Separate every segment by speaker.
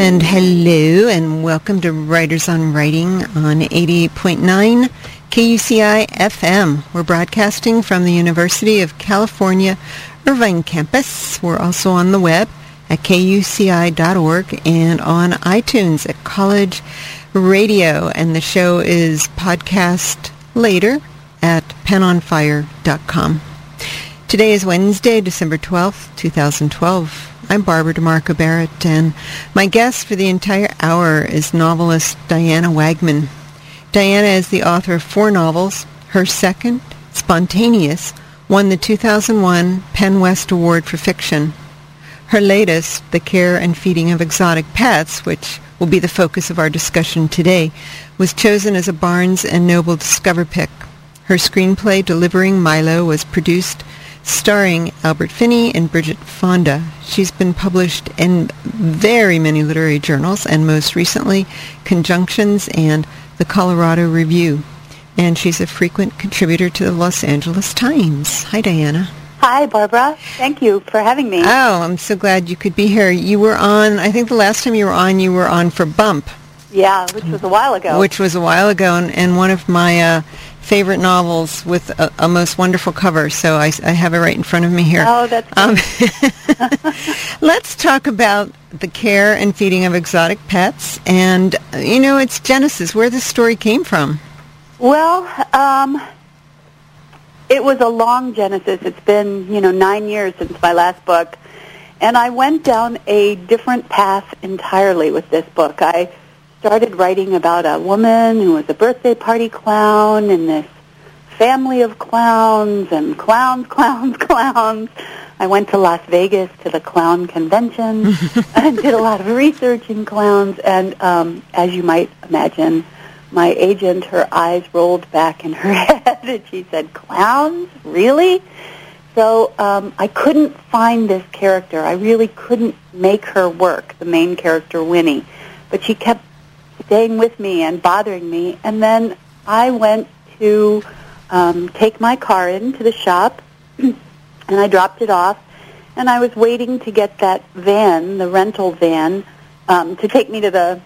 Speaker 1: And hello and welcome to Writers on Writing on 88.9 KUCI FM. We're broadcasting from the University of California Irvine campus. We're also on the web at kuci.org and on iTunes at College Radio. And the show is podcast later at penonfire.com. Today is Wednesday, December 12th, 2012. I'm Barbara DeMarco Barrett, and my guest for the entire hour is novelist Diana Wagman. Diana is the author of four novels. Her second, Spontaneous, won the 2001 PEN West Award for Fiction. Her latest, The Care and Feeding of Exotic Pets, which will be the focus of our discussion today, was chosen as a Barnes & Noble Discover pick. Her screenplay, Delivering Milo, was produced starring Albert Finney and Bridget Fonda. She's been published in very many literary journals and most recently Conjunctions and the Colorado Review. And she's a frequent contributor to the Los Angeles Times. Hi, Diana.
Speaker 2: Hi, Barbara. Thank you for having me.
Speaker 1: Oh, I'm so glad you could be here. You were on, I think the last time you were on, you were on for Bump.
Speaker 2: Yeah, which was a while ago.
Speaker 1: Which was a while ago, and, and one of my uh, favorite novels with a, a, most wonderful cover. So I, I, have it right in front of me here.
Speaker 2: Oh, that's um,
Speaker 1: Let's talk about the care and feeding of exotic pets, and you know, its genesis, where the story came from.
Speaker 2: Well, um, it was a long genesis. It's been you know nine years since my last book, and I went down a different path entirely with this book. I started writing about a woman who was a birthday party clown and this family of clowns and clowns, clowns, clowns. I went to Las Vegas to the clown convention and did a lot of research in clowns. And um, as you might imagine, my agent, her eyes rolled back in her head, and she said, "Clowns, really?" So um, I couldn't find this character. I really couldn't make her work, the main character, Winnie. But she kept staying with me and bothering me. And then I went to um, take my car into the shop, and I dropped it off. And I was waiting to get that van, the rental van, um, to take me to the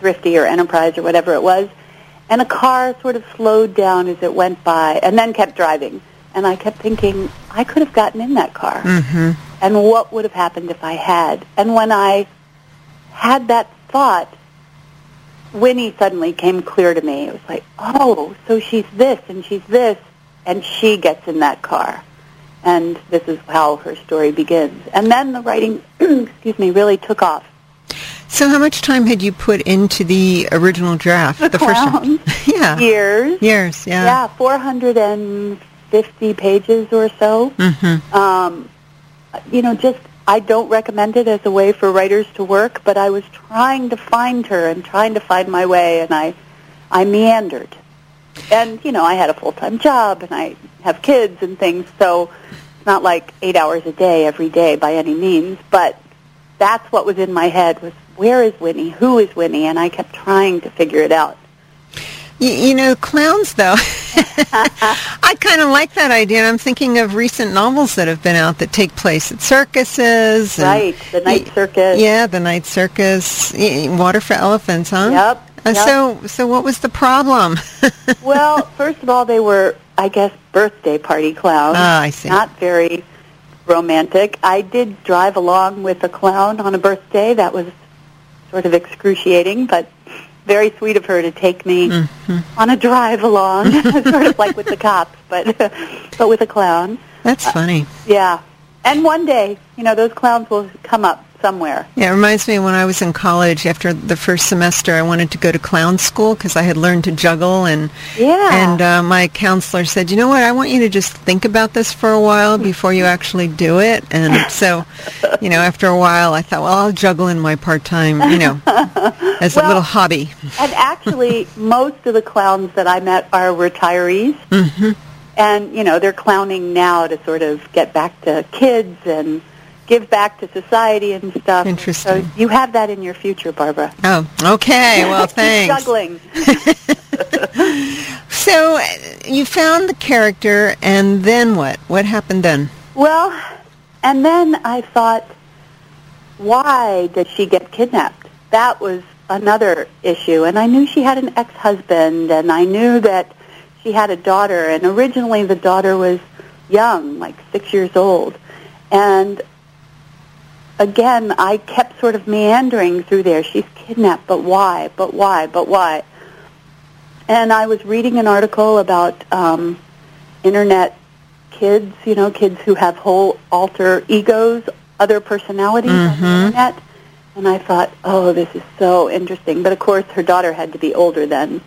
Speaker 2: Thrifty or Enterprise or whatever it was. And a car sort of slowed down as it went by, and then kept driving. And I kept thinking, I could have gotten in that car.
Speaker 1: Mm-hmm.
Speaker 2: And what would have happened if I had? And when I had that thought, Winnie suddenly came clear to me. It was like, oh, so she's this and she's this, and she gets in that car. And this is how her story begins. And then the writing, excuse me, really took off.
Speaker 1: So how much time had you put into the original draft?
Speaker 2: The,
Speaker 1: the first Yeah.
Speaker 2: Years.
Speaker 1: Years, yeah.
Speaker 2: Yeah, 450 pages or so.
Speaker 1: Mm-hmm.
Speaker 2: Um, you know, just I don't recommend it as a way for writers to work, but I was trying to find her and trying to find my way, and I, I meandered. And you know, I had a full time job, and I have kids and things, so it's not like eight hours a day every day by any means. But that's what was in my head was where is Winnie? Who is Winnie? And I kept trying to figure it out.
Speaker 1: You, you know, clowns, though. I kind of like that idea. I'm thinking of recent novels that have been out that take place at circuses.
Speaker 2: Right, the night circus.
Speaker 1: Yeah, the night circus. Water for elephants, huh?
Speaker 2: Yep.
Speaker 1: Uh,
Speaker 2: yep.
Speaker 1: So, so what was the problem?
Speaker 2: well, first of all, they were, I guess, birthday party clowns.
Speaker 1: Ah, I see.
Speaker 2: Not very romantic. I did drive along with a clown on a birthday. That was sort of excruciating, but very sweet of her to take me
Speaker 1: mm-hmm.
Speaker 2: on a drive along, sort of like with the cops, but but with a clown.
Speaker 1: That's funny. Uh,
Speaker 2: yeah, and one day, you know, those clowns will come up somewhere.
Speaker 1: Yeah, it reminds me when I was in college after the first semester, I wanted to go to clown school because I had learned to juggle, and
Speaker 2: yeah,
Speaker 1: and uh, my counselor said, you know what, I want you to just think about this for a while before you actually do it. And so, you know, after a while, I thought, well, I'll juggle in my part time, you know, as
Speaker 2: well,
Speaker 1: a little hobby.
Speaker 2: and actually, most of the clowns that I met are retirees.
Speaker 1: Mm-hmm.
Speaker 2: And, you know, they're clowning now to sort of get back to kids and give back to society and stuff.
Speaker 1: Interesting.
Speaker 2: So you have that in your future, Barbara.
Speaker 1: Oh, okay. Well, thanks.
Speaker 2: juggling.
Speaker 1: so you found the character, and then what? What happened then?
Speaker 2: Well, and then I thought, why did she get kidnapped? that was another issue. And I knew she had an ex-husband, and I knew that she had a daughter. And originally, the daughter was young, like six years old. And again, I kept sort of meandering through there. She's kidnapped, but why? But why? But why? And I was reading an article about um, internet kids, you know, kids who have whole alter egos, other personalities mm-hmm. on the mm-hmm. internet. And I thought, oh, this is so interesting. But of course, her daughter had to be older then.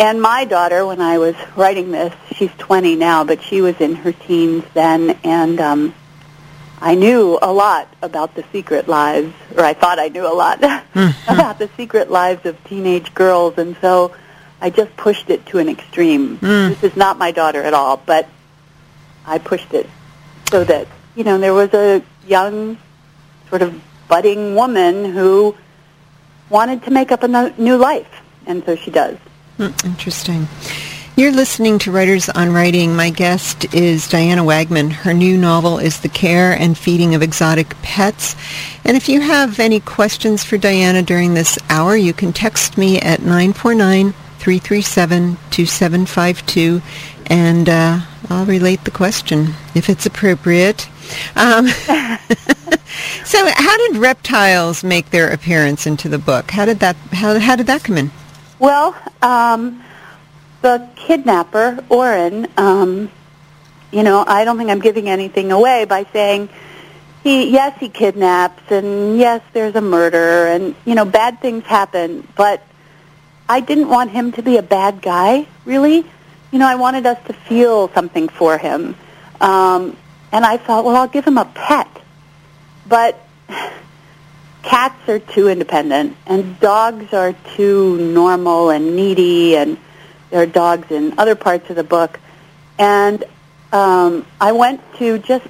Speaker 2: And my daughter, when I was writing this, she's 20 now, but she was in her teens then, and um, I knew a lot about the secret lives, or I thought I knew a lot mm-hmm. about the secret lives of teenage girls, and so I just pushed it to an extreme. Mm. This is not my daughter at all, but I pushed it so that, you know, there was a young, sort of budding woman who wanted to make up a new life, and so she does.
Speaker 1: Mm, interesting. You're listening to Writers on Writing. My guest is Diana Wagman. Her new novel is The Care and Feeding of Exotic Pets. And if you have any questions for Diana during this hour, you can text me at 949-337-2752 and uh, I'll relate the question if it's appropriate. Um, so how did reptiles make their appearance into the book? How did that, how, how did that come in?
Speaker 2: Well, um, the kidnapper, Oren, um, you know, I don't think I'm giving anything away by saying he, yes, he kidnaps, and yes, there's a murder, and you know, bad things happen. But I didn't want him to be a bad guy, really. You know, I wanted us to feel something for him, um, and I thought, well, I'll give him a pet. But cats are too independent, and dogs are too normal and needy, and there are dogs in other parts of the book. And um, I went to just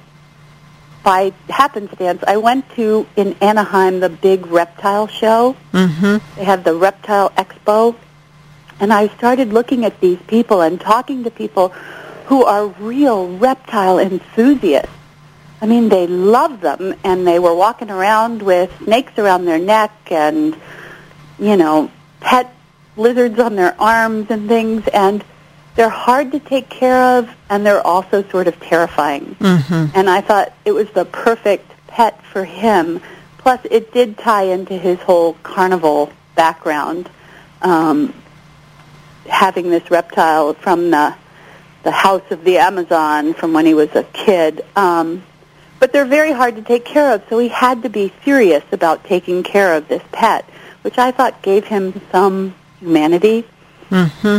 Speaker 2: by happenstance, I went to in Anaheim the big reptile show. Mm-hmm. They have the Reptile Expo, and I started looking at these people and talking to people who are real reptile enthusiasts. I mean, they love them, and they were walking around with snakes around their neck and, you know, pet lizards on their arms and things, and they're hard to take care of, and they're also sort of terrifying. Mm-hmm. And I thought it was the perfect pet for him. Plus, it did tie into his whole carnival background, um, having this reptile from the the house of the Amazon from when he was a kid. Um, but they're very hard to take care of, so he had to be serious about taking care of this pet, which I thought gave him some humanity.
Speaker 1: Hmm.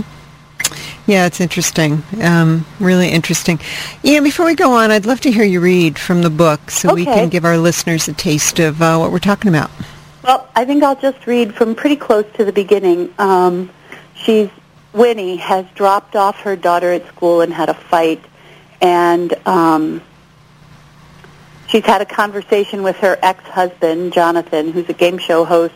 Speaker 1: Yeah, it's interesting. Um, really interesting. Yeah, before we go on, I'd love to hear you read from the book so okay. we can give our listeners a taste of uh, what we're talking about.
Speaker 2: Well, I think I'll just read from pretty close to the beginning. Um, she's Winnie has dropped off her daughter at school and had a fight, and um, she's had a conversation with her ex-husband Jonathan, who's a game show host,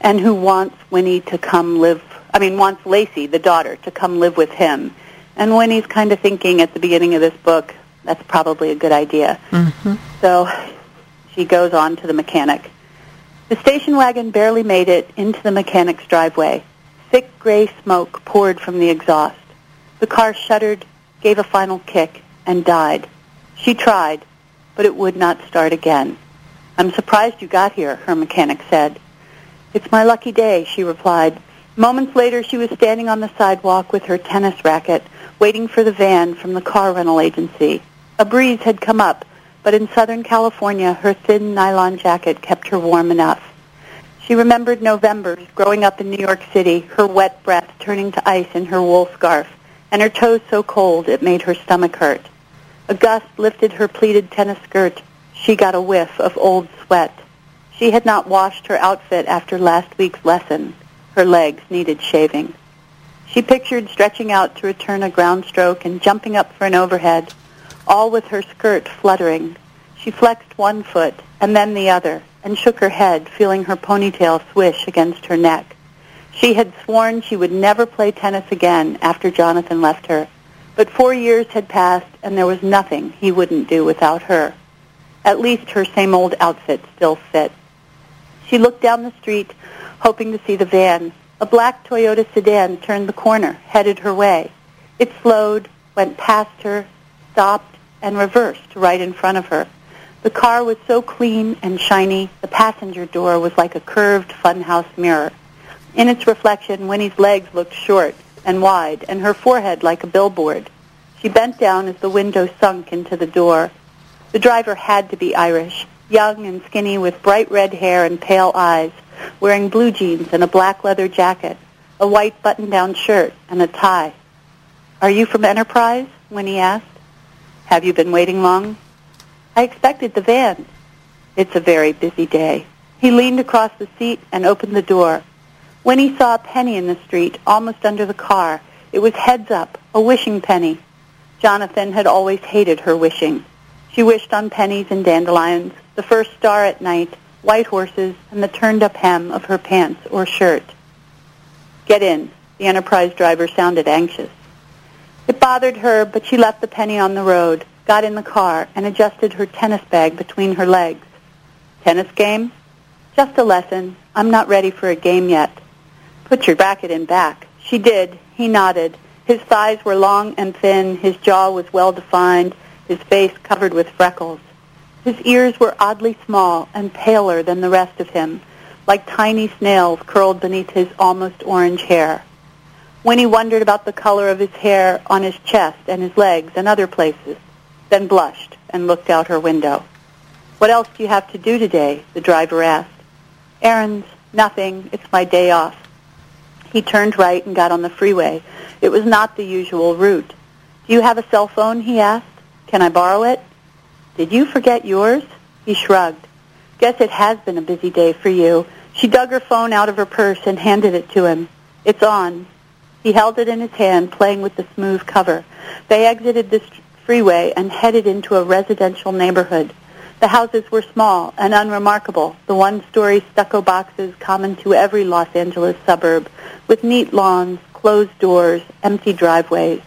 Speaker 2: and who wants Winnie to come live, I mean, wants Lacey, the daughter, to come live with him. And Winnie's kind of thinking at the beginning of this book, that's probably a good idea. Mm-hmm. So she goes on to the mechanic. The station wagon barely made it into the mechanic's driveway. Thick gray smoke poured from the exhaust. The car shuddered, gave a final kick, and died. She tried, but it would not start again. I'm surprised you got here, her mechanic said. It's my lucky day, she replied. Moments later, she was standing on the sidewalk with her tennis racket, waiting for the van from the car rental agency. A breeze had come up, but in Southern California, her thin nylon jacket kept her warm enough. She remembered Novembers growing up in New York City, her wet breath turning to ice in her wool scarf, and her toes so cold it made her stomach hurt. A gust lifted her pleated tennis skirt. She got a whiff of old sweat. She had not washed her outfit after last week's lesson. Her legs needed shaving. She pictured stretching out to return a ground stroke and jumping up for an overhead, all with her skirt fluttering. She flexed one foot and then the other and shook her head, feeling her ponytail swish against her neck. She had sworn she would never play tennis again after Jonathan left her, but four years had passed and there was nothing he wouldn't do without her. At least her same old outfit still fit. She looked down the street, hoping to see the van. A black Toyota sedan turned the corner, headed her way. It slowed, went past her, stopped, and reversed right in front of her. The car was so clean and shiny, the passenger door was like a curved funhouse mirror. In its reflection, Winnie's legs looked short and wide, and her forehead like a billboard. She bent down as the window sunk into the door. The driver had to be Irish, young and skinny with bright red hair and pale eyes, wearing blue jeans and a black leather jacket, a white button-down shirt, and a tie. Are you from Enterprise? Winnie asked. Have you been waiting long? I expected the van. It's a very busy day. He leaned across the seat and opened the door. When he saw a penny in the street, almost under the car, it was heads up, a wishing penny. Jonathan had always hated her wishing. She wished on pennies and dandelions, the first star at night, white horses, and the turned-up hem of her pants or shirt. Get in. The Enterprise driver sounded anxious. It bothered her, but she left the penny on the road got in the car, and adjusted her tennis bag between her legs. Tennis game? Just a lesson. I'm not ready for a game yet. Put your racket in back. She did. He nodded. His thighs were long and thin. His jaw was well defined. His face covered with freckles. His ears were oddly small and paler than the rest of him, like tiny snails curled beneath his almost orange hair. Winnie wondered about the color of his hair on his chest and his legs and other places then blushed and looked out her window. What else do you have to do today? the driver asked. Errands, nothing. It's my day off. He turned right and got on the freeway. It was not the usual route. Do you have a cell phone? he asked. Can I borrow it? Did you forget yours? He shrugged. Guess it has been a busy day for you. She dug her phone out of her purse and handed it to him. It's on. He held it in his hand, playing with the smooth cover. They exited the freeway and headed into a residential neighborhood. The houses were small and unremarkable, the one-story stucco boxes common to every Los Angeles suburb, with neat lawns, closed doors, empty driveways.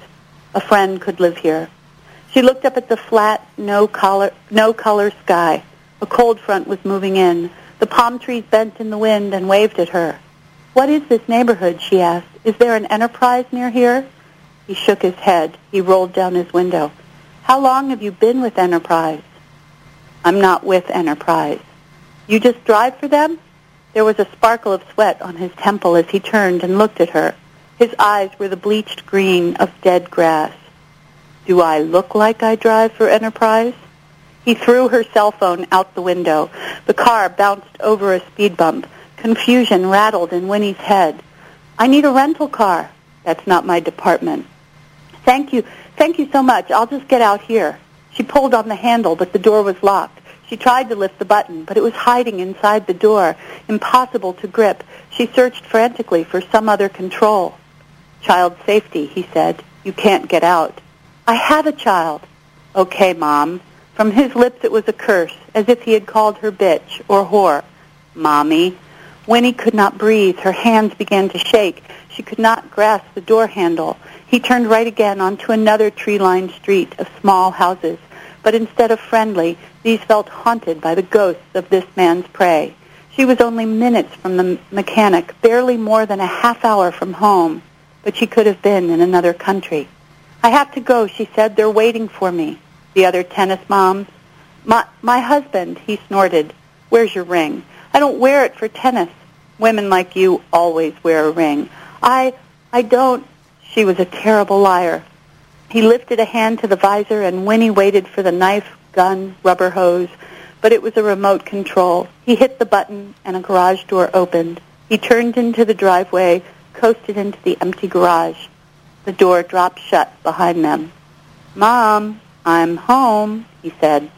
Speaker 2: A friend could live here. She looked up at the flat, no-color, no-color sky. A cold front was moving in. The palm trees bent in the wind and waved at her. What is this neighborhood, she asked. Is there an enterprise near here? He shook his head. He rolled down his window. How long have you been with Enterprise? I'm not with Enterprise. You just drive for them? There was a sparkle of sweat on his temple as he turned and looked at her. His eyes were the bleached green of dead grass. Do I look like I drive for Enterprise? He threw her cell phone out the window. The car bounced over a speed bump. Confusion rattled in Winnie's head. I need a rental car. That's not my department. Thank you. Thank you so much. I'll just get out here. She pulled on the handle, but the door was locked. She tried to lift the button, but it was hiding inside the door, impossible to grip. She searched frantically for some other control. Child safety, he said. You can't get out. I have a child. Okay, Mom. From his lips it was a curse, as if he had called her bitch or whore. Mommy. Winnie could not breathe. Her hands began to shake. She could not grasp the door handle. He turned right again onto another tree-lined street of small houses, but instead of friendly, these felt haunted by the ghosts of this man's prey. She was only minutes from the mechanic, barely more than a half hour from home, but she could have been in another country. I have to go, she said. They're waiting for me. The other tennis moms. My, my husband, he snorted. Where's your ring? I don't wear it for tennis. Women like you always wear a ring. I, I don't, she was a terrible liar. He lifted a hand to the visor, and Winnie waited for the knife, gun, rubber hose, but it was a remote control. He hit the button, and a garage door opened. He turned into the driveway, coasted into the empty garage. The door dropped shut behind them. Mom, I'm home, he said.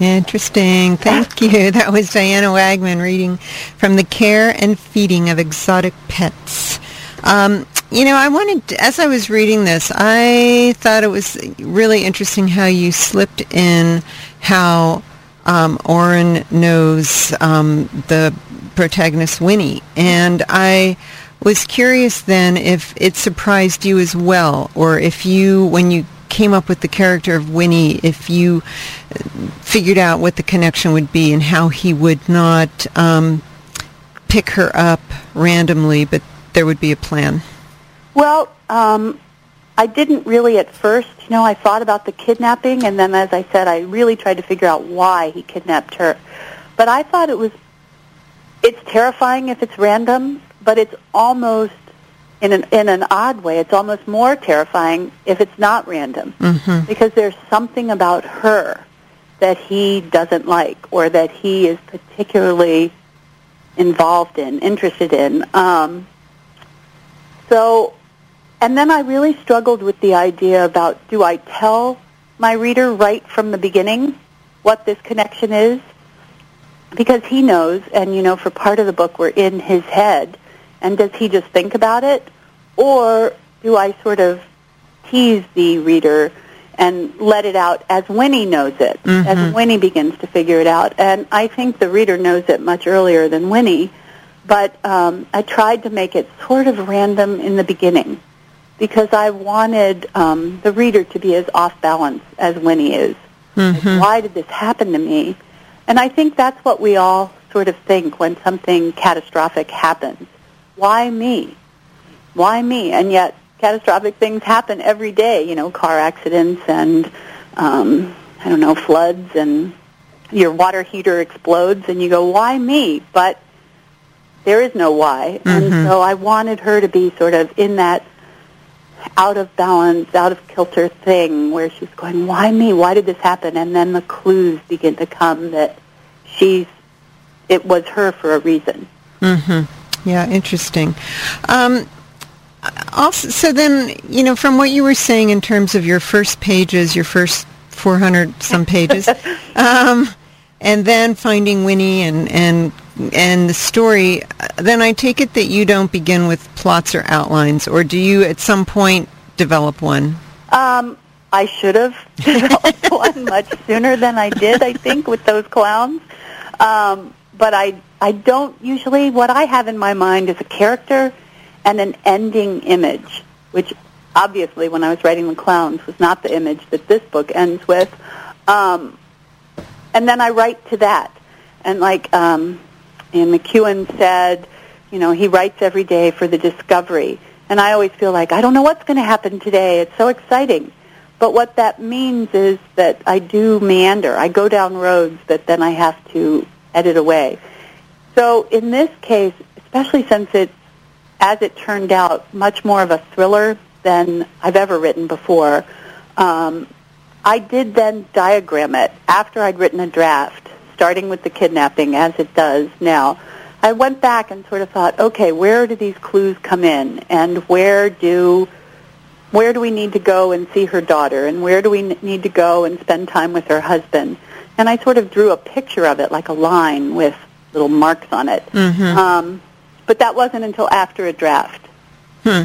Speaker 1: Interesting. Thank you. That was Diana Wagman reading from The Care and Feeding of Exotic Pets. Um, you know, I wanted, to, as I was reading this, I thought it was really interesting how you slipped in how um, Oren knows um, the protagonist Winnie, and I was curious then if it surprised you as well, or if you, when you came up with the character of Winnie if you figured out what the connection would be and how he would not um, pick her up randomly, but there would be a plan?
Speaker 2: Well, um, I didn't really at first. You know, I thought about the kidnapping, and then, as I said, I really tried to figure out why he kidnapped her. But I thought it was. It's terrifying if it's random, but it's almost in an in an odd way. It's almost more terrifying if it's not random,
Speaker 1: mm-hmm.
Speaker 2: because there's something about her that he doesn't like, or that he is particularly involved in, interested in. Um, so and then I really struggled with the idea about do I tell my reader right from the beginning what this connection is? Because he knows, and you know, for part of the book we're in his head, and does he just think about it? Or do I sort of tease the reader and let it out as Winnie knows it,
Speaker 1: mm-hmm.
Speaker 2: as Winnie begins to figure it out? And I think the reader knows it much earlier than Winnie, but um, I tried to make it sort of random in the beginning because I wanted um, the reader to be as off balance as Winnie is.
Speaker 1: Mm-hmm.
Speaker 2: Like, why did this happen to me? And I think that's what we all sort of think when something catastrophic happens. Why me? Why me? And yet catastrophic things happen every day, you know, car accidents and, um, I don't know, floods and your water heater explodes and you go, why me? But there is no why.
Speaker 1: Mm-hmm.
Speaker 2: And so I wanted her to be sort of in that out of balance, out of kilter thing where she's going, why me? Why did this happen? And then the clues begin to come that she's, it was her for a reason.
Speaker 1: Mm-hmm. Yeah, interesting. Um, also, so then, you know, from what you were saying in terms of your first pages, your first 400 some pages, um, and then finding Winnie and, and and the story, then I take it that you don't begin with plots or outlines, or do you at some point develop one?
Speaker 2: Um, I should have developed one much sooner than I did. I think with those clowns, um, but I I don't usually. What I have in my mind is a character and an ending image, which obviously when I was writing the clowns was not the image that this book ends with. Um, and then I write to that, and like um, Ian McEwan said, you know, he writes every day for the discovery. And I always feel like, I don't know what's going to happen today. It's so exciting. But what that means is that I do meander. I go down roads that then I have to edit away. So in this case, especially since it's, as it turned out, much more of a thriller than I've ever written before, um, I did then diagram it after I'd written a draft starting with the kidnapping as it does now, I went back and sort of thought, okay, where do these clues come in, and where do where do we need to go and see her daughter, and where do we need to go and spend time with her husband? And I sort of drew a picture of it, like a line with little marks on it.
Speaker 1: Mm-hmm.
Speaker 2: Um, but that wasn't until after a draft.
Speaker 1: Hmm.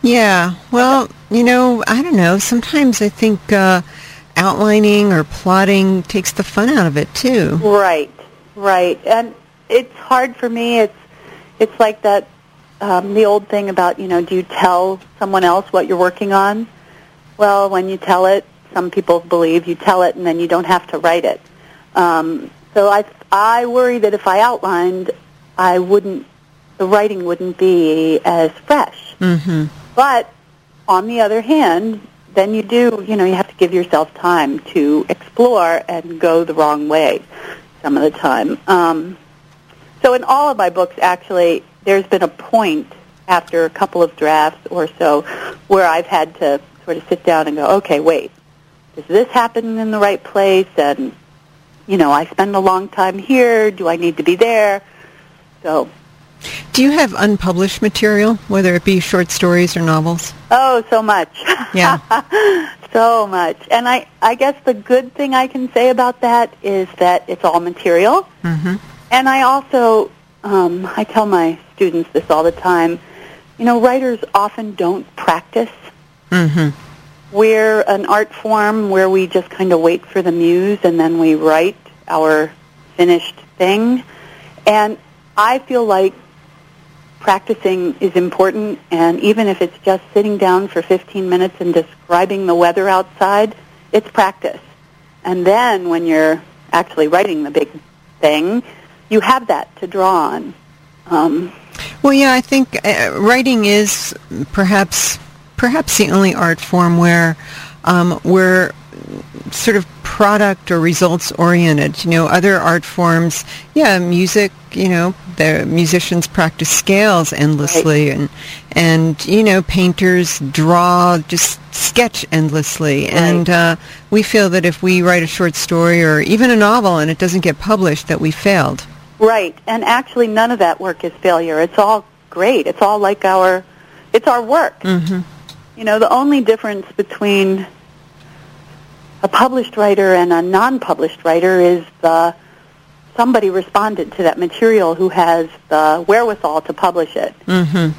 Speaker 1: Yeah. Well, you know, I don't know. Sometimes I think. Uh, outlining or plotting takes the fun out of it too.
Speaker 2: Right, right. And it's hard for me. It's it's like that um, the old thing about you know, do you tell someone else what you're working on? Well, when you tell it, some people believe you tell it and then you don't have to write it. Um, so I I worry that if I outlined, I wouldn't the writing wouldn't be as fresh.
Speaker 1: Mm-hmm.
Speaker 2: But on the other hand, then you do, you know, you have to give yourself time to explore and go the wrong way some of the time. Um, so in all of my books, actually, there's been a point after a couple of drafts or so where I've had to sort of sit down and go, okay, wait, does this happen in the right place? And, you know, I spend a long time here. Do I need to be there? So
Speaker 1: do you have unpublished material, whether it be short stories or novels?
Speaker 2: Oh, so much.
Speaker 1: Yeah.
Speaker 2: so much. And I, I guess the good thing I can say about that is that it's all material.
Speaker 1: Mm-hmm.
Speaker 2: And I also, um, I tell my students this all the time, you know, writers often don't practice.
Speaker 1: Mm-hmm.
Speaker 2: We're an art form where we just kind of wait for the muse and then we write our finished thing. And I feel like practicing is important, and even if it's just sitting down for 15 minutes and describing the weather outside, it's practice. And then when you're actually writing the big thing, you have that to draw on. Um,
Speaker 1: well, yeah, I think uh, writing is perhaps perhaps the only art form where um, we're sort of product or results oriented. You know, other art forms, yeah, music. You know, the musicians practice scales endlessly, right. and and you know, painters draw, just sketch endlessly. Right. And uh, we feel that if we write a short story or even a novel and it doesn't get published, that we failed.
Speaker 2: Right, and actually, none of that work is failure. It's all great. It's all like our, it's our work.
Speaker 1: Mm-hmm.
Speaker 2: You know, the only difference between a published writer and a non-published writer is the somebody responded to that material who has the wherewithal to publish it.
Speaker 1: Mm-hmm.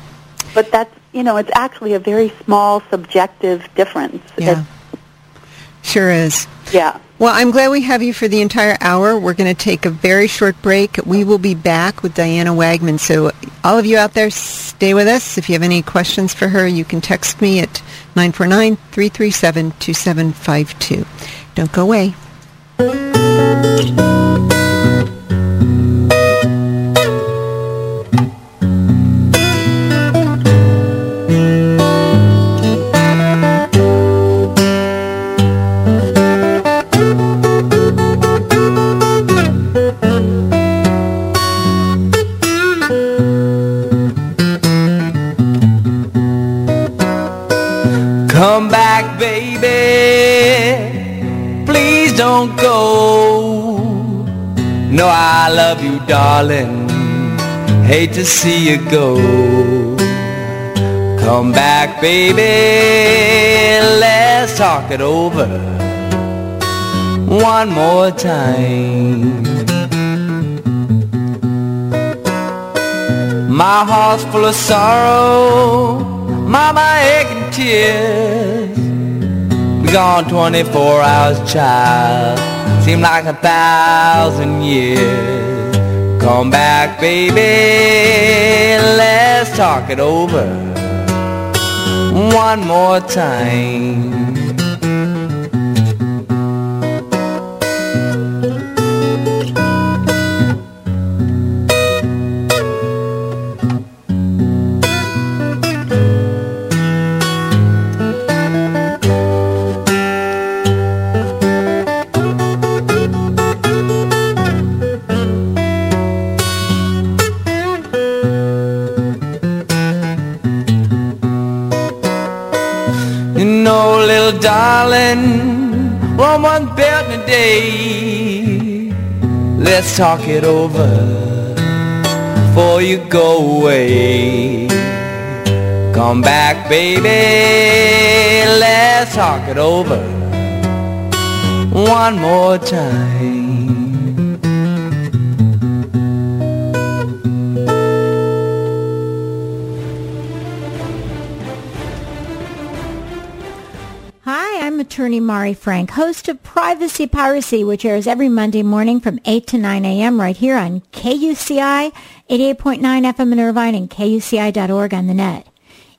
Speaker 2: But that's you know, it's actually a very small subjective difference.
Speaker 1: Yeah. It's, sure is.
Speaker 2: Yeah.
Speaker 1: Well, I'm glad we have you for the entire hour. We're going to take a very short break. We will be back with Diana Wagman. So all of you out there, stay with us. If you have any questions for her, you can text me at 949-337-2752. Don't go away.
Speaker 3: Darling. Hate to see you go. Come back, baby. Let's talk it over one more time. My heart's full of sorrow, mama aching tears. Be gone 24 hours, child. Seem like a thousand years. Come back, baby, let's talk it over one more time. Darling, woman built me day. Let's talk it over before you go away. Come back, baby, let's talk it over one more time.
Speaker 4: Attorney Mari Frank, host of Privacy Piracy, which airs every Monday morning from 8 to 9 a.m. right here on KUCI 88.9 FM in Irvine and KUCI.org on the net.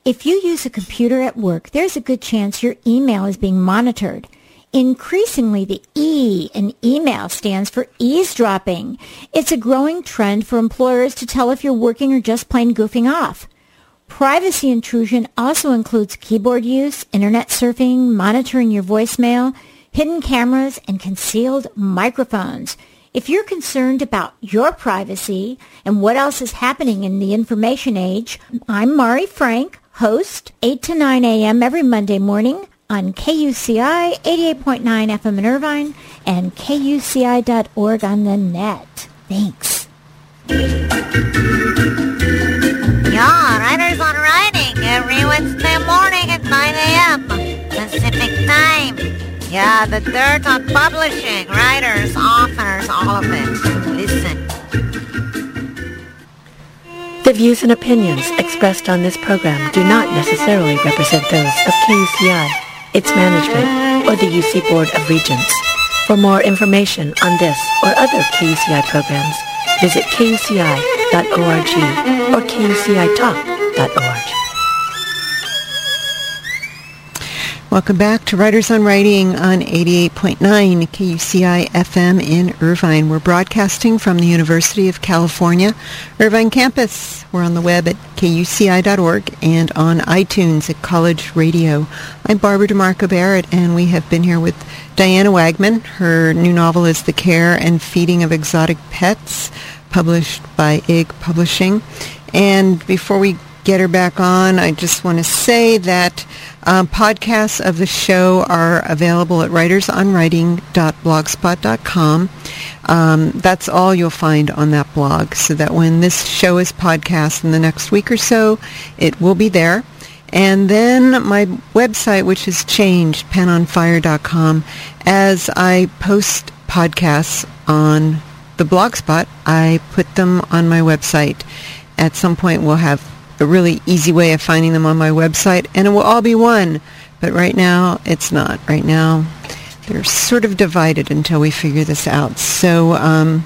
Speaker 4: If you use a computer at work, there's a good chance your email is being monitored. Increasingly, the E in email stands for eavesdropping. It's a growing trend for employers to tell if you're working or just plain goofing off. Privacy intrusion also includes keyboard use, internet surfing, monitoring your voicemail, hidden cameras, and concealed microphones. If you're concerned about your privacy and what else is happening in the information age, I'm Mari Frank, host, 8 to 9 a.m. every Monday morning on KUCI 88.9 FM in Irvine and KUCI.org on the net. Thanks.
Speaker 5: Yeah, Writers on Writing every Wednesday morning at 9 a.m. Pacific Time. Yeah, the dirt on publishing, writers, authors, all of it. Listen.
Speaker 6: The views and opinions expressed on this program do not necessarily represent those of KUCI, its management, or the UC Board of Regents. For more information on this or other KUCI programs, visit KUCI or kucitalk.org.
Speaker 1: Welcome back to Writers on Writing on 88.9 KUCI FM in Irvine. We're broadcasting from the University of California, Irvine campus. We're on the web at kuci.org and on iTunes at College Radio. I'm Barbara DeMarco Barrett, and we have been here with Diana Wagman. Her new novel is The Care and Feeding of Exotic Pets, published by Ig Publishing. And before we get her back on, I just want to say that um, podcasts of the show are available at writersonwriting.blogspot.com. Um, that's all you'll find on that blog, so that when this show is podcast in the next week or so, it will be there. And then my website, which has changed, penonfire.com, as I post podcasts on the blog spot, I put them on my website. At some point, we'll have a really easy way of finding them on my website, and it will all be one. But right now, it's not. Right now, they're sort of divided until we figure this out. So, um,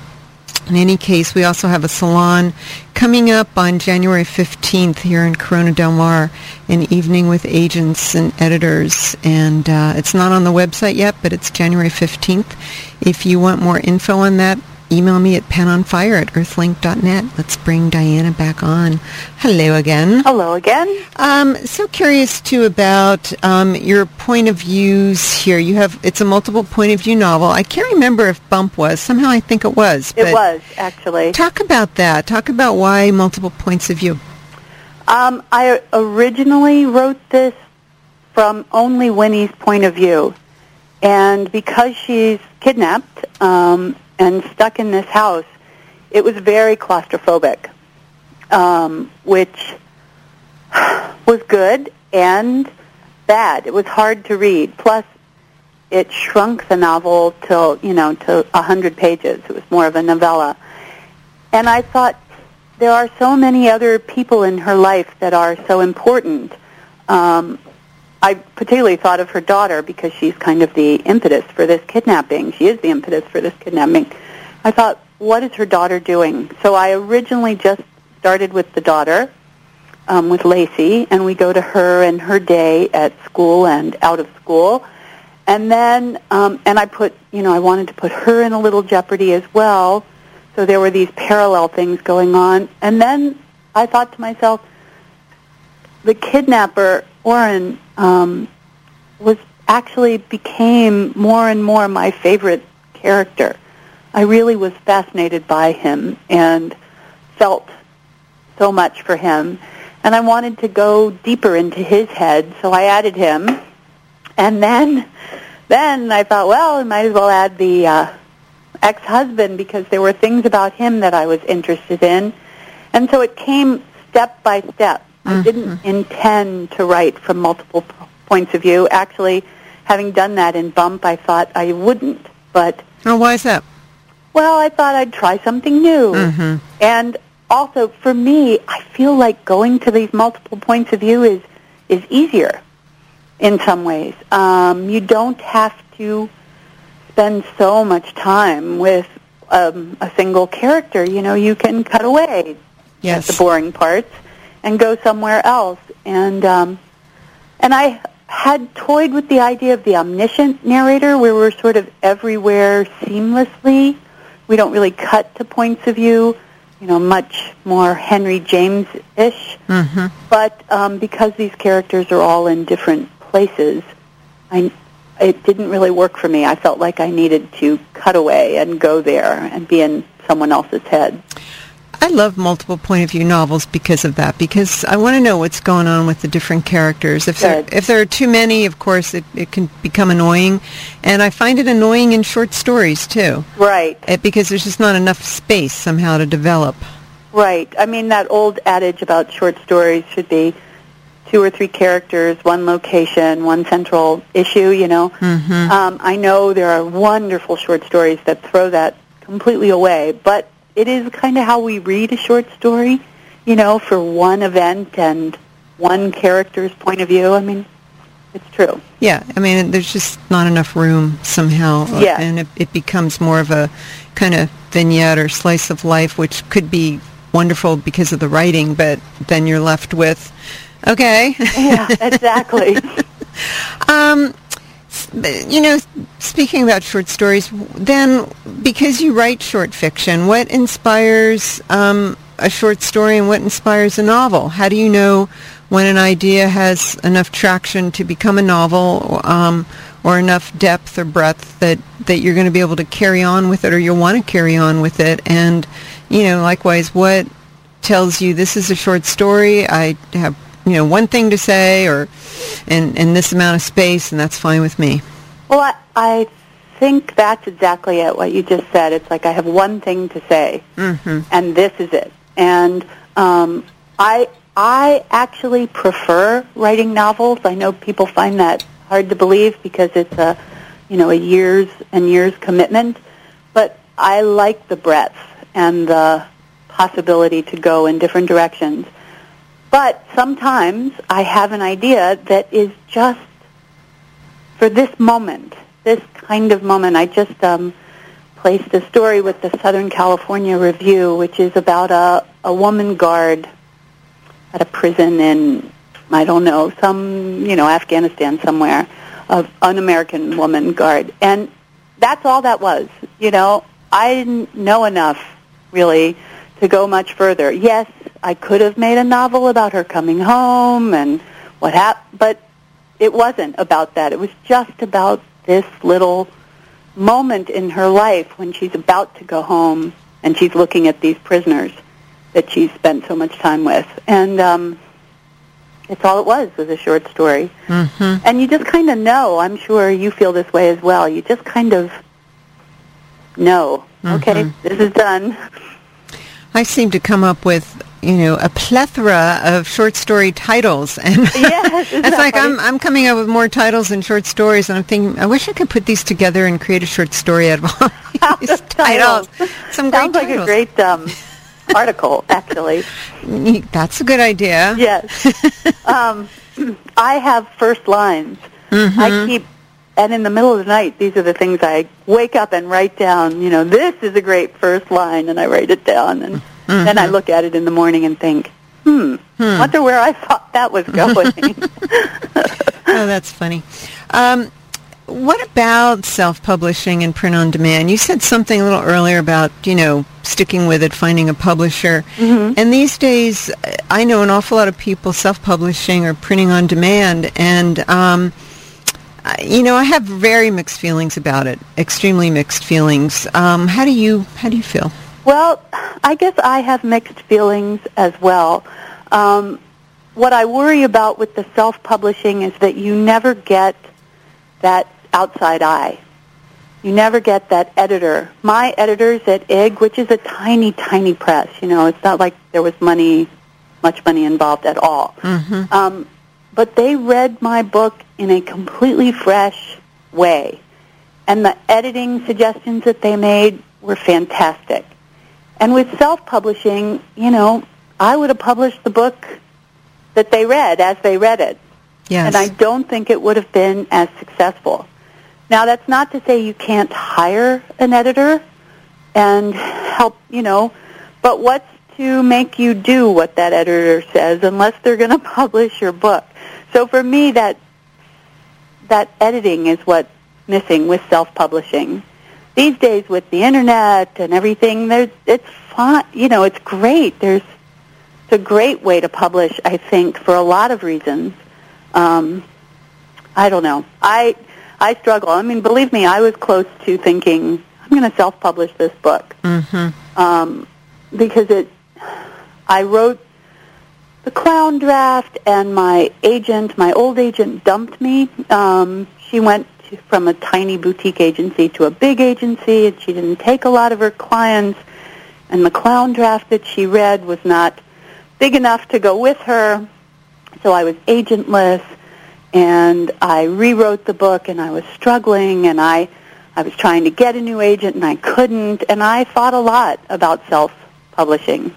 Speaker 1: in any case, we also have a salon coming up on January 15th here in Corona Del Mar, an evening with agents and editors. And uh, it's not on the website yet, but it's January 15th. If you want more info on that, email me at penonfire at earthlink.net. Let's bring Diana back on. Hello again.
Speaker 2: Hello again.
Speaker 1: Um, so curious too about um, your point of views here. You have it's a multiple point of view novel. I can't remember if Bump was. Somehow I think it was.
Speaker 2: It was actually.
Speaker 1: Talk about that. Talk about why multiple points of view.
Speaker 2: Um, I originally wrote this from only Winnie's point of view, and because she's kidnapped, um, and stuck in this house, it was very claustrophobic, um, which was good and bad. It was hard to read. Plus, it shrunk the novel till you know to a hundred pages. It was more of a novella, and I thought there are so many other people in her life that are so important. Um, I particularly thought of her daughter because she's kind of the impetus for this kidnapping. She is the impetus for this kidnapping. I thought, what is her daughter doing? So I originally just started with the daughter, um, with Lacey, and we go to her and her day at school and out of school. And then, um, and I put, you know, I wanted to put her in a little jeopardy as well. So there were these parallel things going on. And then I thought to myself, the kidnapper, Oren, um, was actually became more and more my favorite character. I really was fascinated by him and felt so much for him. And I wanted to go deeper into his head, so I added him. And then, then I thought, well, I might as well add the uh, ex-husband because there were things about him that I was interested in. And so it came step by step. Mm-hmm. I didn't intend to write from multiple points of view. Actually, having done that in Bump, I thought I wouldn't. But
Speaker 1: oh, why is that?
Speaker 2: Well, I thought I'd try something new.
Speaker 1: Mm-hmm.
Speaker 2: And also, for me, I feel like going to these multiple points of view is is easier in some ways. Um, you don't have to spend so much time with um, a single character. You know, you can cut away
Speaker 1: yes.
Speaker 2: the boring parts and go somewhere else. And um, and I had toyed with the idea of the omniscient narrator, where we're sort of everywhere seamlessly. We don't really cut to points of view, you know, much more Henry James-ish.
Speaker 1: Mm-hmm.
Speaker 2: But um, because these characters are all in different places, I, it didn't really work for me. I felt like I needed to cut away and go there and be in someone else's head.
Speaker 1: I love multiple point of view novels because of that. Because I want to know what's going on with the different characters. If there, if there are too many, of course, it, it can become annoying, and I find it annoying in short stories too.
Speaker 2: Right.
Speaker 1: It, because there's just not enough space somehow to develop.
Speaker 2: Right. I mean that old adage about short stories should be two or three characters, one location, one central issue. You know.
Speaker 1: Mm-hmm.
Speaker 2: Um, I know there are wonderful short stories that throw that completely away, but it is kind of how we read a short story, you know, for one event and one character's point of view. I mean, it's true.
Speaker 1: Yeah, I mean, there's just not enough room somehow.
Speaker 2: Uh, yeah.
Speaker 1: And it, it becomes more of a kind of vignette or slice of life, which could be wonderful because of the writing, but then you're left with, okay.
Speaker 2: Yeah, exactly.
Speaker 1: um, you know, speaking about short stories, then because you write short fiction, what inspires um, a short story and what inspires a novel? How do you know when an idea has enough traction to become a novel um, or enough depth or breadth that, that you're going to be able to carry on with it or you'll want to carry on with it? And, you know, likewise, what tells you this is a short story, I have, you know, one thing to say or in, in this amount of space and that's fine with me?
Speaker 2: Well, I, I think that's exactly it, what you just said. It's like I have one thing to say,
Speaker 1: mm-hmm.
Speaker 2: and this is it. And um, I I actually prefer writing novels. I know people find that hard to believe because it's a you know a years and years commitment, but I like the breadth and the possibility to go in different directions. But sometimes I have an idea that is just for this moment, this kind of moment. I just um, placed a story with the Southern California Review, which is about a, a woman guard at a prison in, I don't know, some, you know, Afghanistan somewhere, of an American woman guard. And that's all that was. You know, I didn't know enough, really, to go much further. Yes, I could have made a novel about her coming home and what happened, but it wasn't about that. It was just about this little moment in her life when she's about to go home and she's looking at these prisoners that she's spent so much time with. And um, it's all it was was a short story.
Speaker 1: Mm-hmm.
Speaker 2: And you just kind of know. I'm sure you feel this way as well. You just kind of know.
Speaker 1: Mm-hmm.
Speaker 2: Okay, this is done.
Speaker 1: I seem to come up with you know a plethora of short story titles, and
Speaker 2: yes,
Speaker 1: it's like
Speaker 2: funny?
Speaker 1: I'm I'm coming up with more titles and short stories, and I'm thinking I wish I could put these together and create a short story out of all these titles. Some
Speaker 2: Sounds
Speaker 1: great
Speaker 2: like
Speaker 1: titles.
Speaker 2: a great um, article, actually.
Speaker 1: That's a good idea.
Speaker 2: Yes. um, I have first lines.
Speaker 1: Mm-hmm.
Speaker 2: I keep, and in the middle of the night, these are the things I wake up and write down. You know, this is a great first line, and I write it down, and
Speaker 1: Mm-hmm.
Speaker 2: then I look at it in the morning and think, hmm, wonder where I thought that was going.
Speaker 1: oh, that's funny. Um, what about self-publishing and print on demand? You said something a little earlier about, you know, sticking with it, finding a publisher.
Speaker 2: Mm-hmm.
Speaker 1: And these days, I know an awful lot of people self-publishing or printing on demand. And, um, you know, I have very mixed feelings about it, extremely mixed feelings. Um, how do you, how do you feel?
Speaker 2: Well, I guess I have mixed feelings as well. Um, what I worry about with the self-publishing is that you never get that outside eye. You never get that editor. My editors at IG, which is a tiny, tiny press, you know, it's not like there was money, much money involved at all.
Speaker 1: Mm-hmm.
Speaker 2: Um, but they read my book in a completely fresh way. And the editing suggestions that they made were fantastic. And with self-publishing, you know, I would have published the book that they read as they read it.
Speaker 1: Yes.
Speaker 2: And I don't think it would have been as successful. Now, that's not to say you can't hire an editor and help, you know, but what's to make you do what that editor says unless they're going to publish your book? So for me, that that editing is what's missing with self-publishing. These days, with the internet and everything, there's it's fun. You know, it's great. There's it's a great way to publish. I think for a lot of reasons. Um, I don't know. I I struggle. I mean, believe me, I was close to thinking I'm going to self-publish this book
Speaker 1: Mm-hmm.
Speaker 2: um, because it. I wrote the clown draft, and my agent, my old agent, dumped me. Um, she went to, from a tiny boutique agency to a big agency, and she didn't take a lot of her clients. And the clown draft that she read was not big enough to go with her, so I was agentless. And I rewrote the book, and I was struggling, and I, I was trying to get a new agent, and I couldn't. And I thought a lot about self-publishing.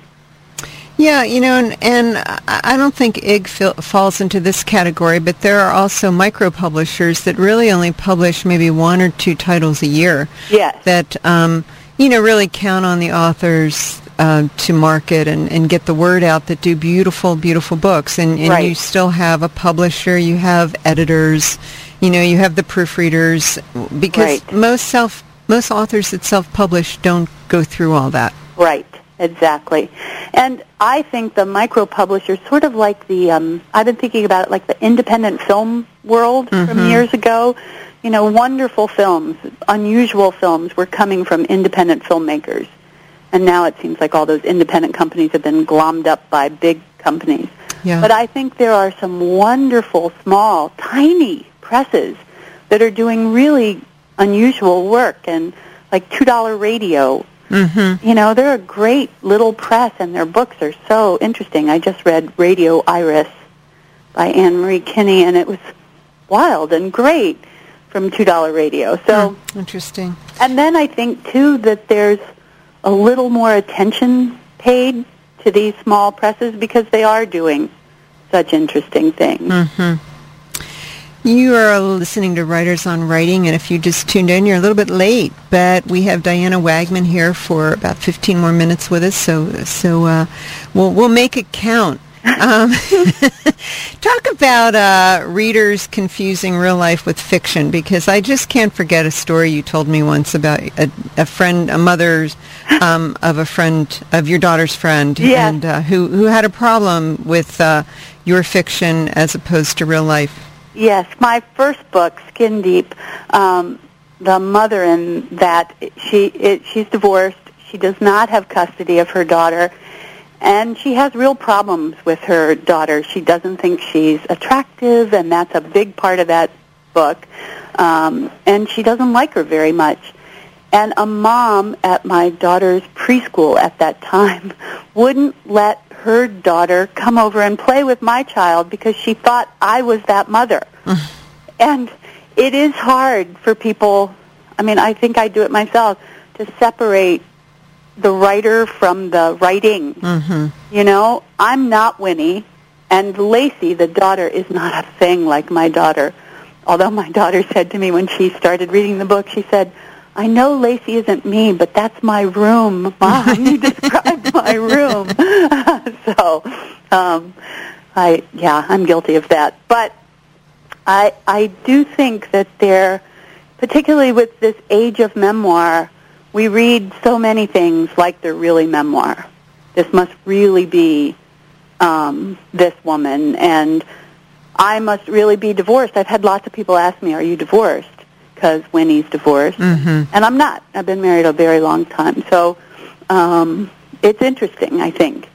Speaker 1: Yeah, you know, and, and I don't think IG fil- falls into this category, but there are also micro publishers that really only publish maybe one or two titles a year
Speaker 2: Yes.
Speaker 1: that, um, you know, really count on the authors uh, to market and, and get the word out that do beautiful, beautiful books. And, and
Speaker 2: Right.
Speaker 1: you still have a publisher, you have editors, you know, you have the proofreaders, because
Speaker 2: Right.
Speaker 1: most self most authors that self-publish don't go through all that.
Speaker 2: Right, exactly. And I think the micro publishers sort of like the um I've been thinking about it like the independent film world from years ago. You know, wonderful films, unusual films were coming from independent filmmakers. And now it seems like all those independent companies have been glommed up by big companies.
Speaker 1: Yeah.
Speaker 2: But I think there are some wonderful, small, tiny presses that are doing really unusual work and like Two Dollar Radio. Mm-hmm. You know, they're a great little press and their books are so interesting. I just read Radio Iris by Anne Marie Kinney and it was wild and great from Two Dollar Radio. So,
Speaker 1: Interesting.
Speaker 2: and then I think too that there's a little more attention paid to these small presses because they are doing such interesting things.
Speaker 1: You are listening to Writers on Writing, and if you just tuned in, you're a little bit late, but we have Diana Wagman here for about 15 more minutes with us, so so uh, we'll we'll make it count. Um, talk about uh, readers confusing real life with fiction, because I just can't forget a story you told me once about a, a friend, a mother um, of a friend of your daughter's friend,
Speaker 2: Yes.
Speaker 1: and uh, who who had a problem with uh, your fiction as opposed to real life.
Speaker 2: Yes, my first book, Skin Deep, um, the mother in that she it, she's divorced. She does not have custody of her daughter, and she has real problems with her daughter. She doesn't think she's attractive, and that's a big part of that book. Um, and she doesn't like her very much. And a mom at my daughter's preschool at that time wouldn't let her daughter come over and play with my child because she thought I was that mother. and it is hard for people, I mean, I think I do it myself, to separate the writer from the writing. Mm-hmm. You know, I'm not Winnie, and Lacey, the daughter, is not a thing like my daughter. Although my daughter said to me when she started reading the book, she said, I know Lacey isn't me, but that's my room, Mom. You described my room. so, um, I yeah, I'm guilty of that. But I I do think that there, particularly with this age of memoir, we read so many things like they're really memoir. This must really be um, this woman, and I must really be divorced. I've had lots of people ask me, "Are you divorced?" Because Winnie's divorced, mm-hmm. and I'm not. I've been married a very long time, so um, it's interesting. I think.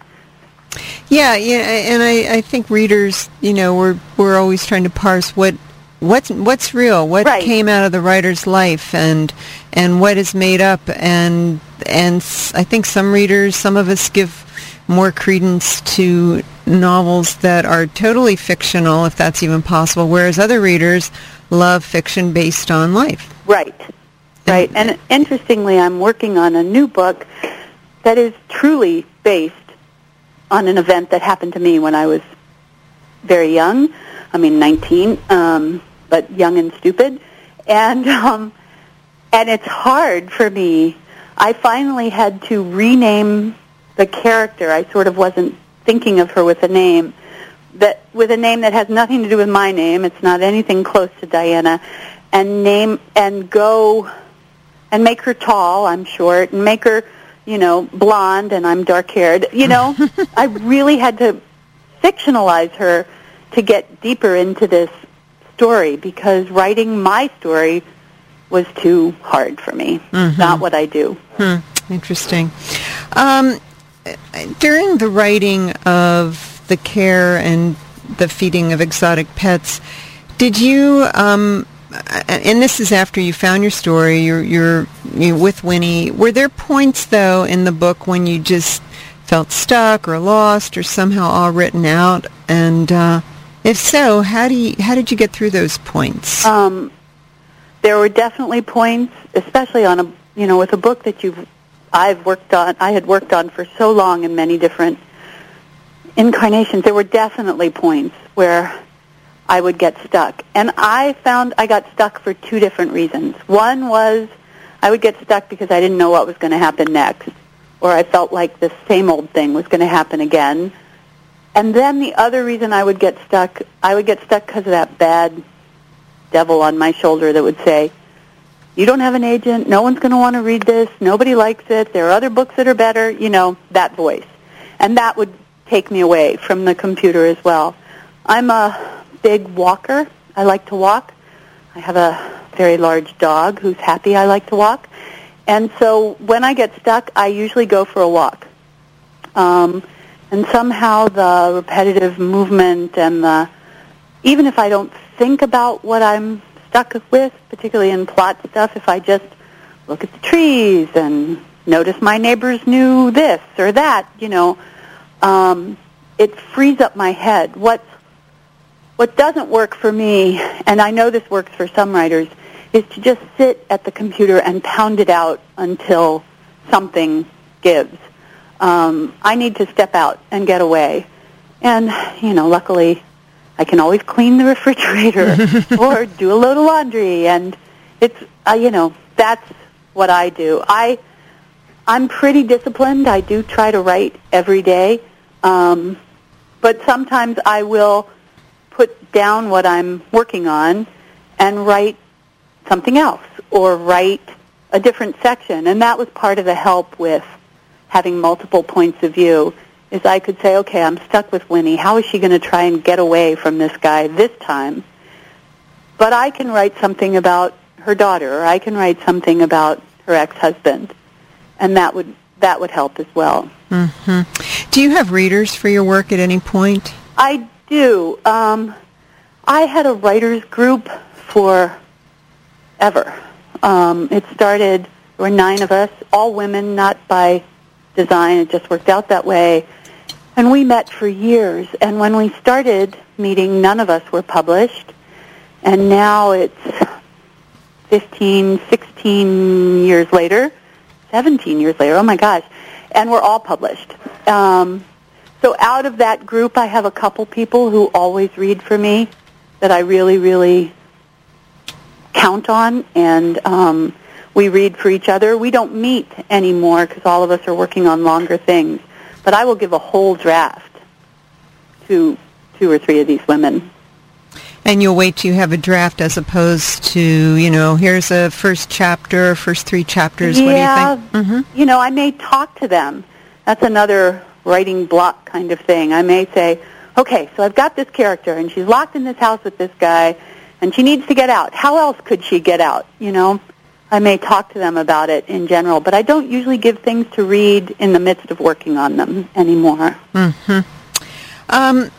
Speaker 1: Yeah, yeah, and I, I think readers, you know, we're we're always trying to parse what what's what's real, what
Speaker 2: Right.
Speaker 1: came out of the writer's life, and and what is made up, and and I think some readers, some of us give more credence to novels that are totally fictional, if that's even possible, whereas other readers love fiction based on life.
Speaker 2: Right. Right. And interestingly, I'm working on a new book that is truly based on an event that happened to me when I was very young. I mean, 19, um, but young and stupid. And um, and it's hard for me. I finally had to rename the character. I sort of wasn't thinking of her with a name that with a name that has nothing to do with my name. It's not anything close to Diana. And name and go and make her tall. I'm short, and make her, you know, blonde, and I'm dark haired. You know, I really had to fictionalize her to get deeper into this story because writing my story was too hard for me. Not what I do.
Speaker 1: Hmm, interesting. Um, during the writing of the care and the feeding of exotic pets, did you? Um, and this is after you found your story. You're, you're you're with Winnie. Were there points though in the book when you just felt stuck or lost or somehow all written out? And uh, if so, how do you, how did you get through those points?
Speaker 2: Um, there were definitely points, especially on a you know with a book that you've I've worked on. I had worked on for so long in many different incarnations. There were definitely points where I would get stuck, and I found I got stuck for two different reasons. One was I would get stuck because I didn't know what was going to happen next, or I felt like the same old thing was going to happen again. And then the other reason I would get stuck, I would get stuck because of that bad devil on my shoulder that would say, you don't have an agent, no one's going to want to read this, nobody likes it, there are other books that are better, you know, that voice. And that would take me away from the computer as well. I'm a big walker. I like to walk. I have a very large dog who's happy I like to walk. And so when I get stuck, I usually go for a walk. Um, and somehow the repetitive movement and the, even if I don't think about what I'm stuck with, particularly in plot stuff, if I just look at the trees and notice my neighbor's new this or that, you know, um, it frees up my head. What what doesn't work for me, and I know this works for some writers, is to just sit at the computer and pound it out until something gives. Um, I need to step out and get away. And, you know, luckily I can always clean the refrigerator or do a load of laundry and it's uh, you know, that's what I do. I I'm pretty disciplined. I do try to write every day. Um, but sometimes I will put down what I'm working on and write something else or write a different section. And that was part of the help with having multiple points of view is I could say, okay, I'm stuck with Winnie. How is she going to try and get away from this guy this time? But I can write something about her daughter, or I can write something about her ex-husband, and that would that would help as well.
Speaker 1: Mm-hmm. Do you have readers for your work at any point?
Speaker 2: I do. Um, I had a writers group for ever. Um, it started. There were nine of us, all women, not by design. It just worked out that way. And we met for years. And when we started meeting, none of us were published. And now it's 15, 16 years later, 17 years later, oh my gosh. And we're all published. Um, so out of that group, I have a couple people who always read for me that I really, really count on. And um, we read for each other. We don't meet anymore because all of us are working on longer things. But I will give a whole draft to two or three of these women.
Speaker 1: And you'll wait till you have a draft as opposed to, you know, here's a first chapter, first three chapters.
Speaker 2: Yeah,
Speaker 1: what do you think? Mm-hmm.
Speaker 2: You know, I may talk to them. That's another writing block kind of thing. I may say, okay, so I've got this character, and she's locked in this house with this guy, and she needs to get out. How else could she get out, you know? I may talk to them about it in general, but I don't usually give things to read in the midst of working on them anymore.
Speaker 1: Mm-hmm. Um,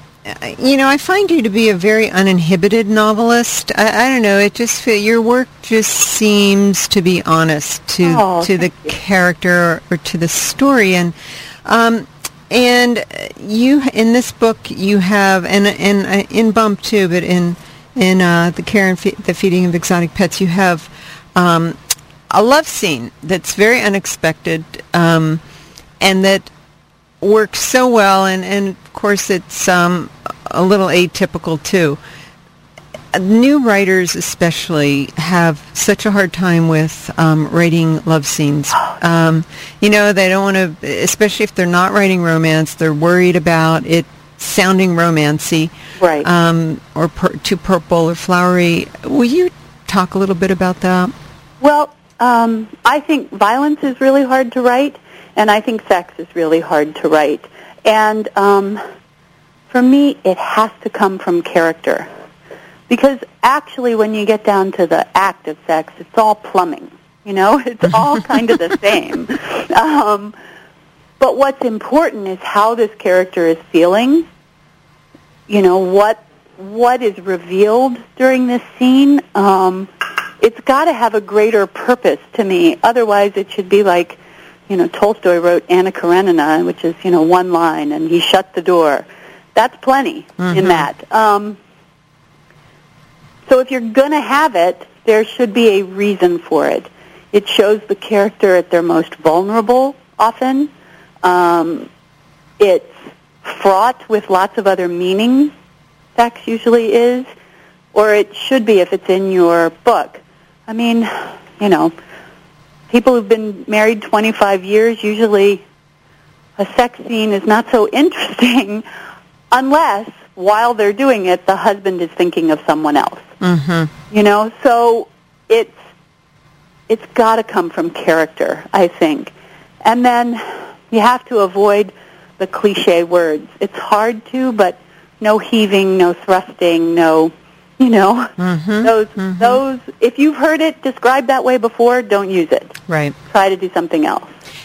Speaker 1: you know, I find you to be a very uninhibited novelist. I, I don't know. It just your work just seems to be honest to
Speaker 2: oh,
Speaker 1: to the
Speaker 2: you.
Speaker 1: character or, or, to the story, and um, and you in this book you have and and uh, in Bump too, but in in uh, the care and fe- the feeding of exotic pets you have um, a love scene that's very unexpected um, and that works so well, and, and of course it's um, a little atypical too. New writers especially have such a hard time with um, writing love scenes. Um, you know, they don't want to, especially if they're not writing romance, they're worried about it sounding romancy.
Speaker 2: Right.
Speaker 1: Um, or per- too purple or flowery. Will you talk a little bit about that?
Speaker 2: Well, um, I think violence is really hard to write, and I think sex is really hard to write. And um, for me, it has to come from character. Because actually, when you get down to the act of sex, it's all plumbing. You know, it's all kind of the same. Um, but what's important is how this character is feeling. You know, what what is revealed during this scene. Um, it's got to have a greater purpose to me. Otherwise, it should be like, you know, Tolstoy wrote Anna Karenina, which is, you know, one line, and he shut the door. That's plenty
Speaker 1: mm-hmm.
Speaker 2: in that. Um, so if you're going to have it, there should be a reason for it. It shows the character at their most vulnerable often. Um, it's fraught with lots of other meanings, sex usually is, or it should be if it's in your book. I mean, you know, people who've been married 25 years usually a sex scene is not so interesting unless while they're doing it the husband is thinking of someone else.
Speaker 1: Mm-hmm.
Speaker 2: You know, so it's it's got to come from character, I think. And then you have to avoid the cliche words. It's hard to, but no heaving, no thrusting, no, you know,
Speaker 1: Mhm.
Speaker 2: those
Speaker 1: Mhm.
Speaker 2: those if you've heard it described that way before, don't use it.
Speaker 1: Right.
Speaker 2: Try to do something else.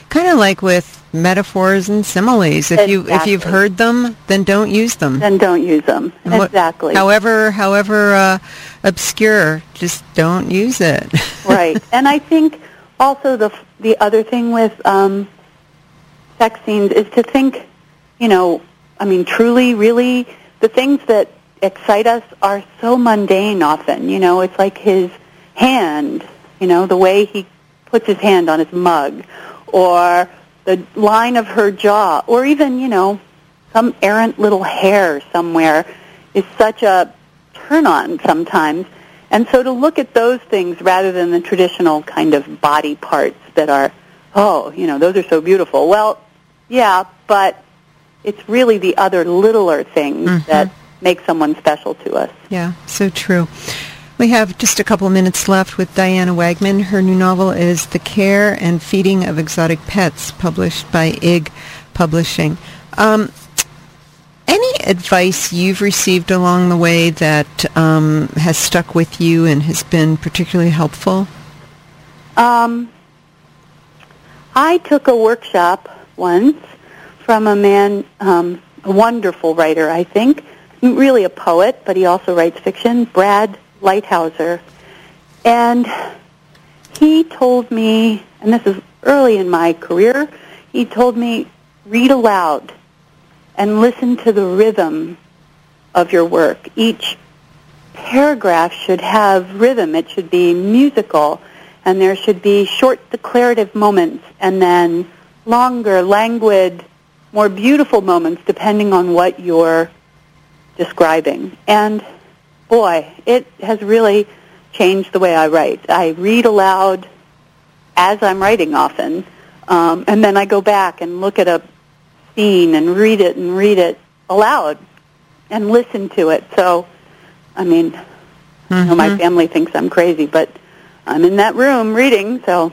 Speaker 1: Kind of like with metaphors and similes. If you if you've heard them, then don't use them.
Speaker 2: Then don't use them.
Speaker 1: And what-
Speaker 2: exactly.
Speaker 1: However, however uh, obscure, just don't use it.
Speaker 2: right. And I think also the the other thing with um, sex scenes is to think, you know, I mean, truly, really, the things that excite us are so mundane. Often, you know, it's like his hand, you know, the way he puts his hand on his mug, or the line of her jaw, or even, you know, some errant little hair somewhere is such a turn on sometimes. And so to look at those things rather than the traditional kind of body parts that are, oh, you know, those are so beautiful. Well, yeah, but it's really the other littler things
Speaker 1: Mhm.
Speaker 2: that make someone special to us.
Speaker 1: Yeah, so true. We have just a couple of minutes left with Diana Wagman. Her new novel is The Care and Feeding of Exotic Pets, published by IG Publishing. Um, any advice you've received along the way that um, has stuck with you and has been particularly helpful?
Speaker 2: Um, I took a workshop once from a man, um, a wonderful writer, I think, really a poet, but he also writes fiction, Brad Leithauser. And he told me, and this is early in my career, he told me, read aloud and listen to the rhythm of your work. Each paragraph should have rhythm. It should be musical, and there should be short declarative moments, and then longer, languid, more beautiful moments, depending on what you're describing. And boy, it has really changed the way I write. I read aloud as I'm writing often, um, and then I go back and look at a scene and read it and read it aloud and listen to it. So, I mean, I know my
Speaker 1: Mhm.
Speaker 2: family thinks I'm crazy, but I'm in that room reading, so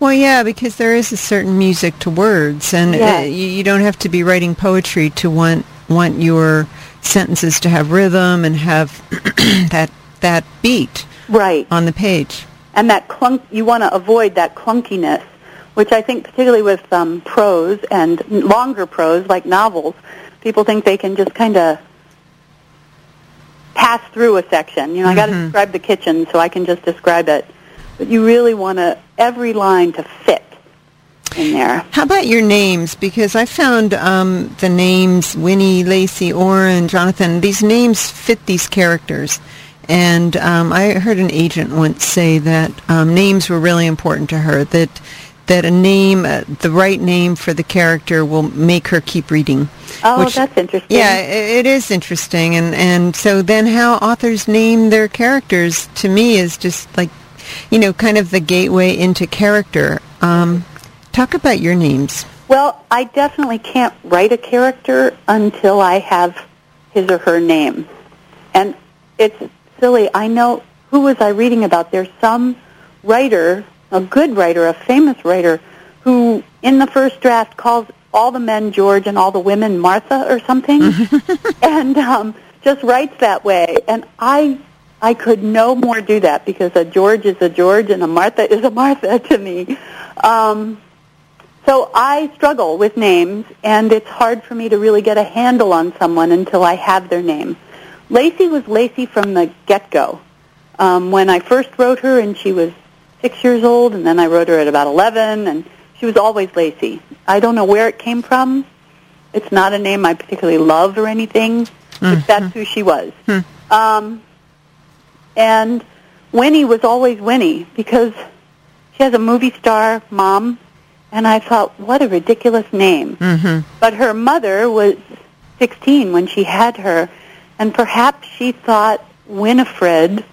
Speaker 1: Well, yeah, because there is a certain music to words, and uh, you, you don't have to be writing poetry to want want your sentences to have rhythm and have that that beat
Speaker 2: right.
Speaker 1: on the page.
Speaker 2: and that clunk you want to avoid that clunkiness which i think particularly with um, prose and longer prose like novels people think they can just kind of pass through a section you know i got to describe the kitchen so i can just describe it but you really want to every line to fit in there
Speaker 1: How about your names? Because I found um, the names Winnie, Lacey, Oren, Jonathan. These names fit these characters, and um, I heard an agent once say that um, names were really important to her. That that a name, uh, the right name for the character, will make her keep reading.
Speaker 2: oh
Speaker 1: Which-
Speaker 2: that's interesting
Speaker 1: Yeah, i it is interesting, and and so then how authors name their characters to me is just like, you know, kind of the gateway into character. Um, talk about your names.
Speaker 2: Well, I definitely can't write a character until I have his or her name. And it's silly. I know who was I reading about? There's some writer, a good writer, a famous writer, who in the first draft calls all the men George and all the women Martha or something, and um, just writes that way. And I, I could no more do that because a George is a George and a Martha is a Martha to me. Um, so I struggle with names, and it's hard for me to really get a handle on someone until I have their name. Lacey was Lacey from the get-go. Um, when I first wrote her, and she was six years old, and then I wrote her at about 11, and she was always Lacey. I don't know where it came from. It's not a name I particularly love or anything, but that's who she was. Um, and Winnie was always Winnie because she has a movie star mom, and I thought, what a ridiculous name.
Speaker 1: Mm-hmm.
Speaker 2: But her mother was 16 when she had her, and perhaps she thought Winifred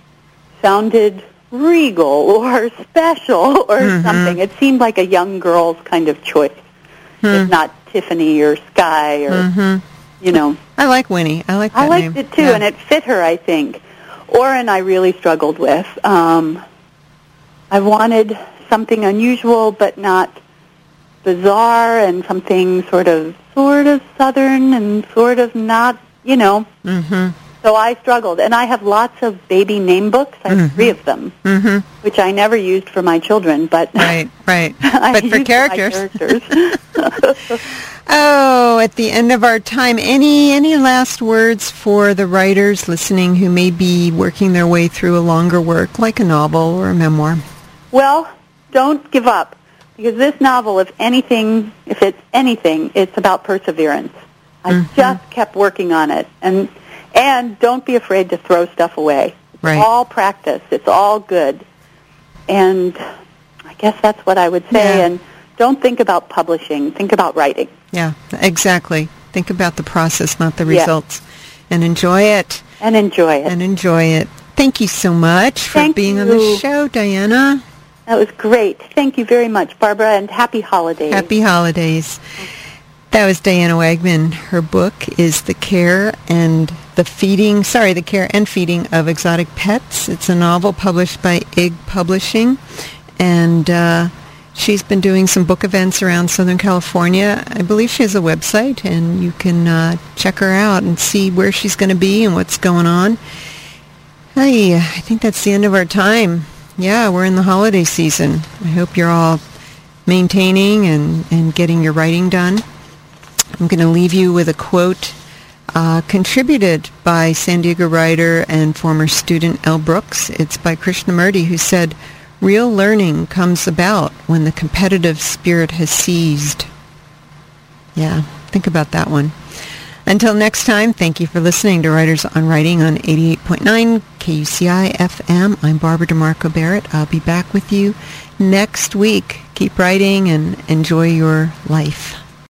Speaker 2: sounded regal or special or
Speaker 1: Mhm.
Speaker 2: something. It seemed like a young girl's kind of choice, if not Tiffany or Sky or
Speaker 1: Mm-hmm.
Speaker 2: you know.
Speaker 1: I like Winnie. I like that
Speaker 2: I liked
Speaker 1: name.
Speaker 2: it too,
Speaker 1: Yeah.
Speaker 2: and it fit her. I think. Oren, I really struggled with. Um, I wanted something unusual, but not bizarre, and something sort of sort of southern and sort of not, you know.
Speaker 1: Mhm.
Speaker 2: So I struggled, and I have lots of baby name books. I have three of them,
Speaker 1: Mhm.
Speaker 2: which I never used for my children, but
Speaker 1: Right, right. But for characters.
Speaker 2: characters.
Speaker 1: Oh, at the end of our time, any any last words for the writers listening who may be working their way through a longer work like a novel or a memoir?
Speaker 2: Well, don't give up because this novel, if anything, if it's anything, it's about perseverance. I
Speaker 1: Mm-hmm.
Speaker 2: just kept working on it, and and don't be afraid to throw stuff away. It's
Speaker 1: Right.
Speaker 2: all practice. It's all good, and I guess that's what I would say.
Speaker 1: Yeah.
Speaker 2: And don't think about publishing. Think about writing.
Speaker 1: Yeah, exactly. Think about the process, not the
Speaker 2: Yeah.
Speaker 1: results, and enjoy it.
Speaker 2: And enjoy it.
Speaker 1: And enjoy it. Thank you so much for
Speaker 2: Thank
Speaker 1: being on the show, Diana.
Speaker 2: That was great. Thank you very much, Barbara, and happy holidays.
Speaker 1: Happy holidays. That was Diana Wagman. Her book is The Care and the Feeding, sorry, The Care and Feeding of Exotic Pets. It's a novel published by IG Publishing. And uh, she's been doing some book events around Southern California. I believe she has a website, and you can uh, check her out and see where she's going to be and what's going on. Hey, I think that's the end of our time. Yeah, we're in the holiday season. I hope you're all maintaining and, and getting your writing done. I'm going to leave you with a quote uh, contributed by San Diego writer and former student Elle Brooks. It's by Krishnamurti who said, Real learning comes about when the competitive spirit has ceased. Yeah, think about that one. Until next time, thank you for listening to Writers on Writing on 88.9 KUCI FM. I'm Barbara DeMarco Barrett. I'll be back with you next week. Keep writing and enjoy your life.